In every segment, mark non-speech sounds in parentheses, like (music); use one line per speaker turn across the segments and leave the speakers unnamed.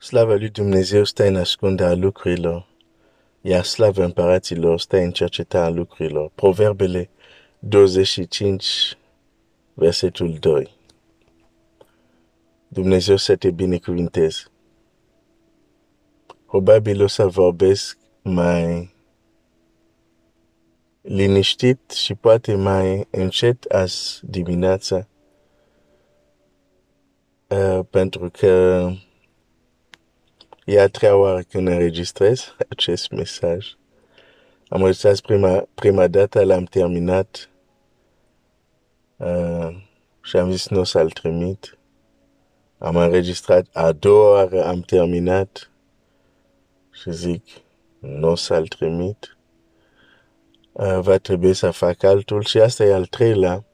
Slavă lui Dumnezeu stă în ascunderea lucrurilor, iar slavă împăraților stă în cercetarea lucrurilor. Proverbele 25, versetul 2. Dumnezeu să te binecuvinteze. Probabil o să vorbesc mai liniștit și poate mai încet azi dimineața, uh, pentru că e a treia oară când înregistrez acest mesaj. Am înregistrat prima, prima dată, l-am terminat uh, și am zis nu o să-l trimit. Am înregistrat a doua oară, am terminat și zic nu o să-l trimit. Uh, va trebui să fac altul și asta e al treilea.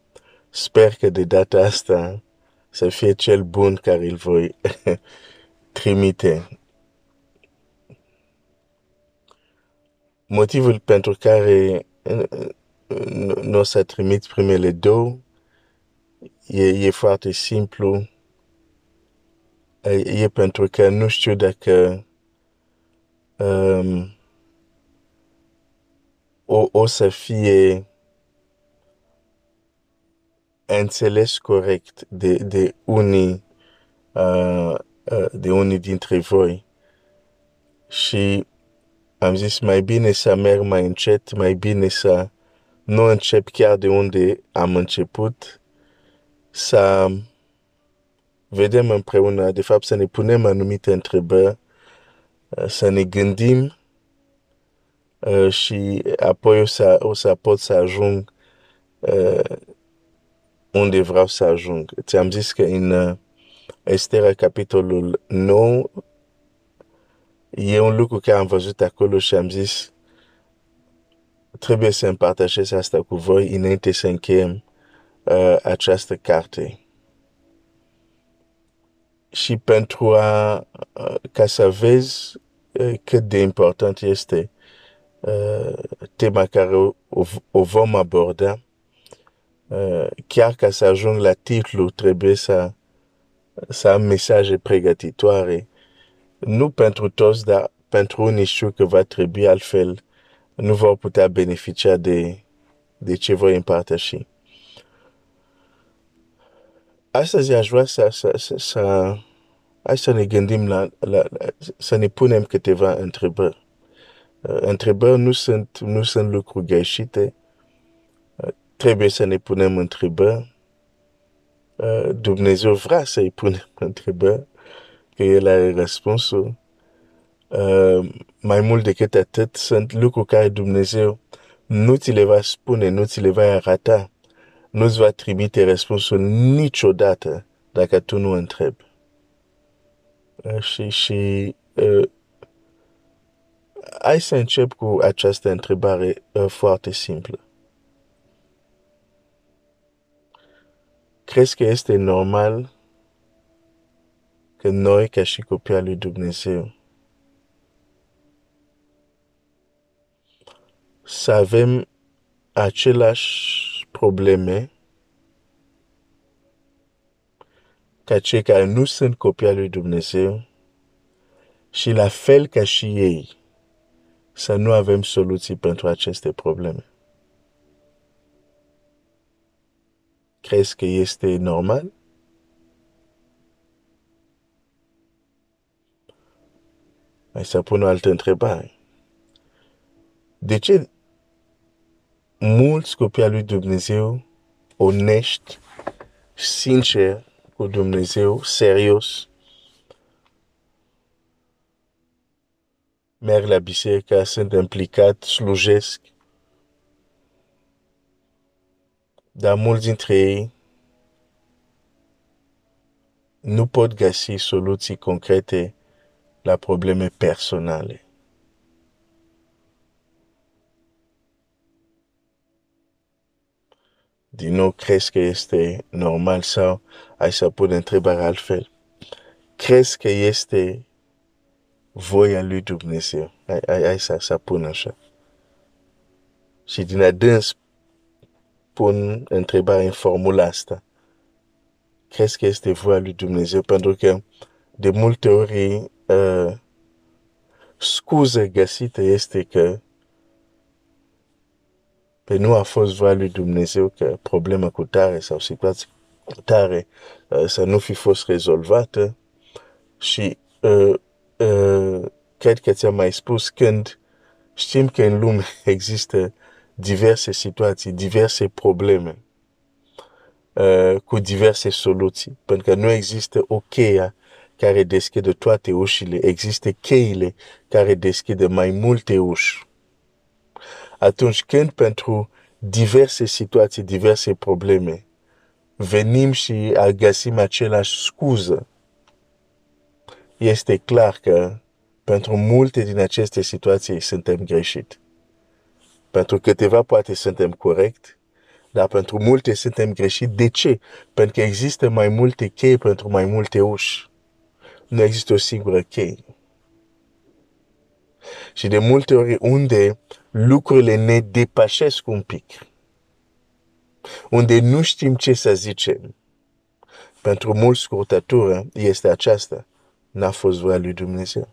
Sper că de data asta să fie cel bun care îl voi (laughs) trimite. Motivul pentru care nu o să trimit primele două e, e foarte simplu. E pentru că nu știu dacă um, o, o să fie înțeles corect de, de unii uh, uh, de unii dintre voi. Și am zis mai bine să merg mai încet, mai bine să nu încep chiar de unde am început, să vedem împreună, de fapt să ne punem anumite întrebări, să ne gândim uh, și apoi o să, o să pot să ajung uh, unde vreau să ajung. Ți-am zis că în uh, Estera, capitolul 9, e un lucru care am văzut acolo și am zis trebuie să împărtășesc asta cu voi înainte să încheiem uh, această carte. Și pentru a, uh, ca să vezi uh, cât de important este uh, tema care o, o vom aborda, uh, chiar ca să ajung la titlu, trebuie să, să am mesaje pregătitoare nu pentru toți, dar pentru unii știu că va trebui altfel, nu vor putea beneficia de, de ce voi împărtăși. Astăzi aș vrea să, să, să, să, hai să ne gândim la, la, la, să ne punem câteva întrebări. Uh, întrebări nu sunt, nu sunt lucruri greșite. Uh, trebuie să ne punem întrebări. Uh, Dumnezeu vrea să-i punem (laughs) întrebări că el are răspunsul. Uh, mai mult decât atât, sunt lucruri care Dumnezeu nu ți le va spune, nu ți le va arăta, nu ți va trimite răspunsul niciodată dacă tu nu întrebi. Uh, și, și uh, hai să încep cu această întrebare uh, foarte simplă. Crezi că este normal că noi, ca și copii al lui Dumnezeu, să avem aceleași probleme ca cei care nu sunt copii al lui Dumnezeu și la fel ca și ei, să nu avem soluții pentru aceste probleme. Crezi că este normal? Mai să pun o altă întrebare. De ce mulți copii al lui Dumnezeu, onești, sinceri cu Dumnezeu, serios, merg la biserică, sunt implicat, slujesc, dar mulți dintre ei nu pot găsi soluții concrete la probleme personale. Din nou, crezi că este normal sau ai să pun întrebarea altfel? Crezi că este voia lui Dumnezeu? Ai, ai, ai să, să pun așa. Și din adâns pun întrebarea în formula asta. Crezi că este voia lui Dumnezeu? Pentru că de multe ori uh, scuză găsită este că pe nu a fost voia lui Dumnezeu că problema cu tare sau situația cu tare uh, să nu fi fost rezolvată și uh, uh, cred că ți-am mai spus când știm că în lume (laughs) există diverse situații, diverse probleme uh, cu diverse soluții, pentru că nu există o cheie care deschide toate ușile, există cheile care deschide mai multe uși. Atunci când pentru diverse situații, diverse probleme, venim și găsim același scuză, este clar că pentru multe din aceste situații suntem greșit. Pentru câteva poate suntem corect, dar pentru multe suntem greșit. De ce? Pentru că există mai multe chei pentru mai multe uși. Nu există o singură cheie. Și de multe ori unde lucrurile ne depășesc un pic, unde nu știm ce să zicem, pentru mulți scurtătură este aceasta. N-a fost voia lui Dumnezeu.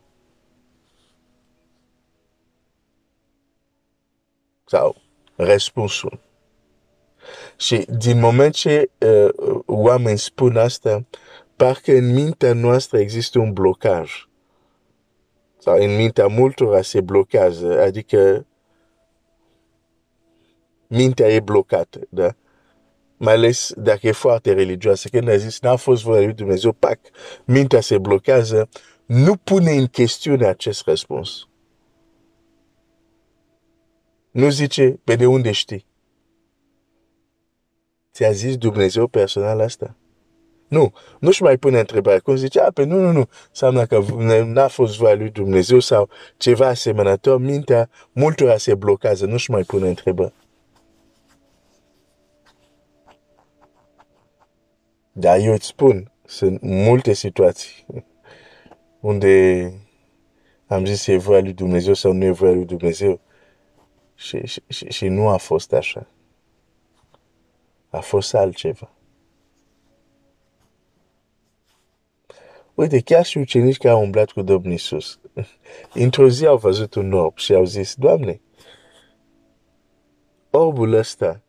Sau răspunsul. Și din moment ce uh, oameni spun asta, parcă în mintea noastră există un blocaj. Sau în mintea multora se blochează, adică mintea e blocată, da? Mai ales dacă e foarte religioasă. Când a zis, n-a fost voia lui Dumnezeu, pac, mintea se blochează, nu pune în chestiune acest răspuns. Nu zice, pe de unde știi? Ți-a zis Dumnezeu personal asta? Nu, nu-și mai pune întrebare. Cum zice, a, pe nu, nu, nu, înseamnă că n-a fost voia lui Dumnezeu sau ceva asemănător, mintea multora se blochează, nu-și mai pune întrebări. Dar eu îți spun, sunt multe situații unde am zis e voia lui Dumnezeu sau nu e voia lui Dumnezeu. Și, și, și, și nu a fost așa. A fost altceva. Uite, chiar și ucenici care au umblat cu Domnul Iisus, (laughs) într-o zi au văzut un orb și au zis, Doamne, orbul ăsta,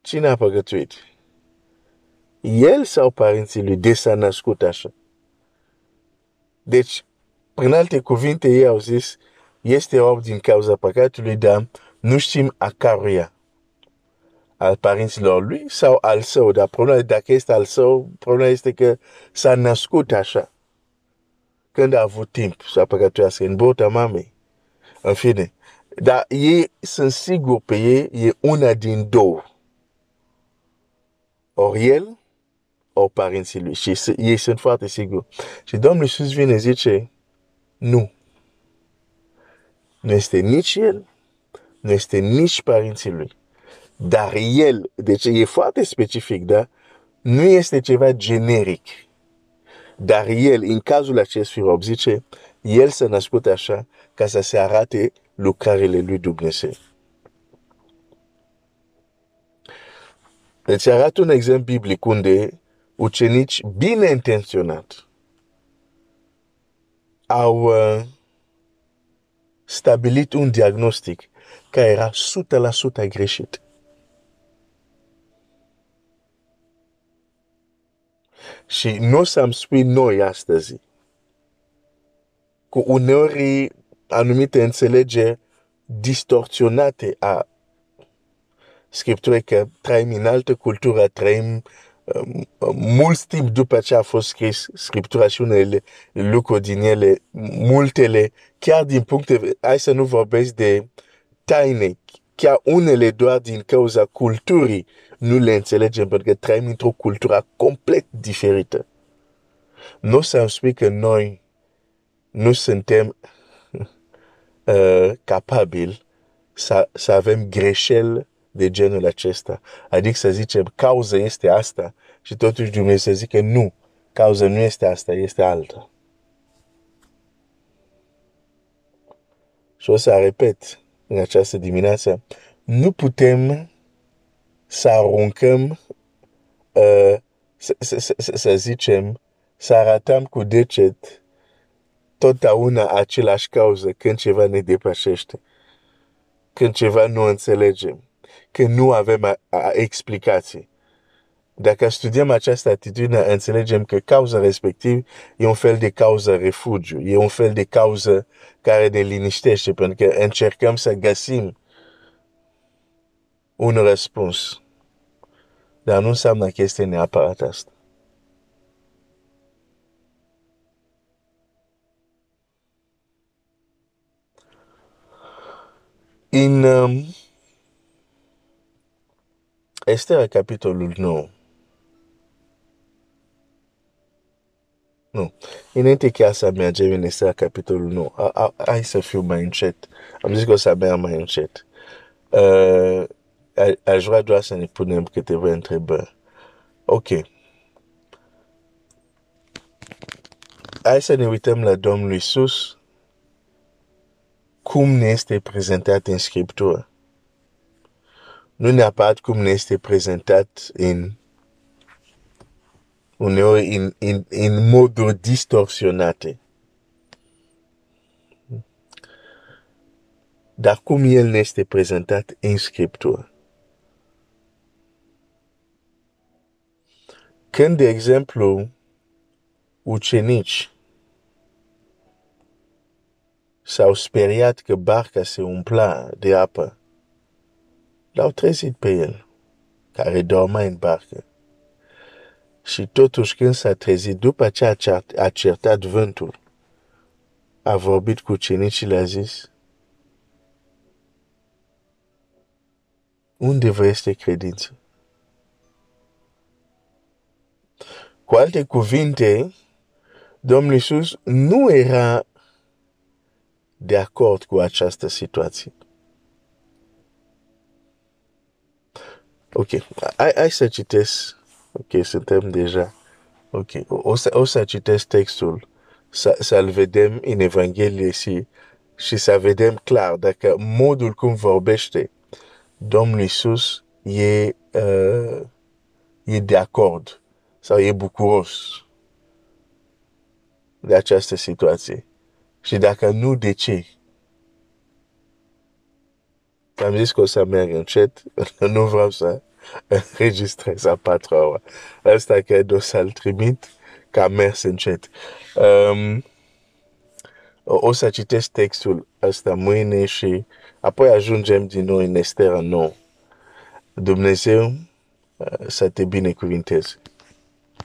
cine a păgătuit? El sau părinții lui de s-a născut așa? Deci, prin alte cuvinte, ei au zis, este orb din cauza păcatului, dar nu știm a căruia al părinților lui sau al său, dar problema dacă este al său, problema este că s-a născut așa. Când a avut timp să păcătuiască în bota mamei. În fine. Dar ei sunt sigur pe ei, e una din două. Ori el, ori părinții lui. Și ei sunt foarte siguri. Și Domnul Iisus vine zice, nu. Nu este nici el, nu este nici părinții lui. Dar el, deci e foarte specific, da? Nu este ceva generic. Dar el, în cazul acestui rob, zice, el s-a născut așa ca să se arate lucrările lui Dumnezeu. Deci arată un exemplu biblic unde ucenici bine intenționat au uh, stabilit un diagnostic care era 100% greșit. Și nu o să-mi spui noi astăzi, cu uneori anumite înțelegeri distorsionate a Scripturii, că trăim în altă cultură, trăim um, mult timp după ce a fost scris Scriptura și unele lucruri din ele, multele, chiar din puncte, hai să nu vorbesc de taine, chiar unele doar din cauza culturii nu le înțelegem pentru că trăim într-o cultură complet diferită. Nu să-mi spui că noi nu suntem (laughs) uh, capabili să, să avem greșeli de genul acesta. Adică să zicem, cauza este asta și totuși Dumnezeu să zice nu, cauza nu este asta, este alta. Și o să repet în această dimineață, nu putem să aruncăm, uh, să, să, să, să zicem, să arătăm cu deget totdeauna același cauză când ceva ne depășește, când ceva nu înțelegem, când nu avem a, a explicații. Dacă studiem această atitudine, înțelegem că cauza respectiv e un fel de cauză refugiu, e un fel de cauză care ne liniștește, pentru că încercăm să găsim un răspuns. Dar nu înseamnă că este neapărat asta. În um, Esther, capitolul 9, Nu. Înainte chiar să mergem în Esther, capitolul 9, hai să fiu mai încet. Am zis că o să merg mai încet. Uh, aș vrea doar să ne punem câteva întrebări. Ok. Hai să ne uităm la Domnul Iisus cum ne este prezentat în Scriptură. Nu neapărat cum ne este prezentat în uneori în, în, în moduri distorsionate. Dar cum el ne este prezentat în Scriptură. Când, de exemplu, ucenici s-au speriat că barca se umpla de apă, l-au trezit pe el, care dormea în barcă. Și totuși când s-a trezit, după ce a certat vântul, a vorbit cu ucenicii, le-a zis, unde vă este credință? Cu alte cuvinte, Domnul Iisus nu era de acord cu această situație. Ok, hai, hai să citesc. Ok, suntem deja. Ok, o să, citesc textul, să, să-l vedem în Evanghelie și, și să vedem clar dacă modul cum vorbește Domnul Iisus e, uh, e de acord sau e bucuros de această situație. Și dacă nu, de ce? Am zis că o să merg încet, nu vreau să (laughs) înregistrez a patru ore. Asta cred o să-l trimit ca mers încet. Um, o să citesc textul ăsta mâine și apoi ajungem din nou în Estera 9. Dumnezeu te.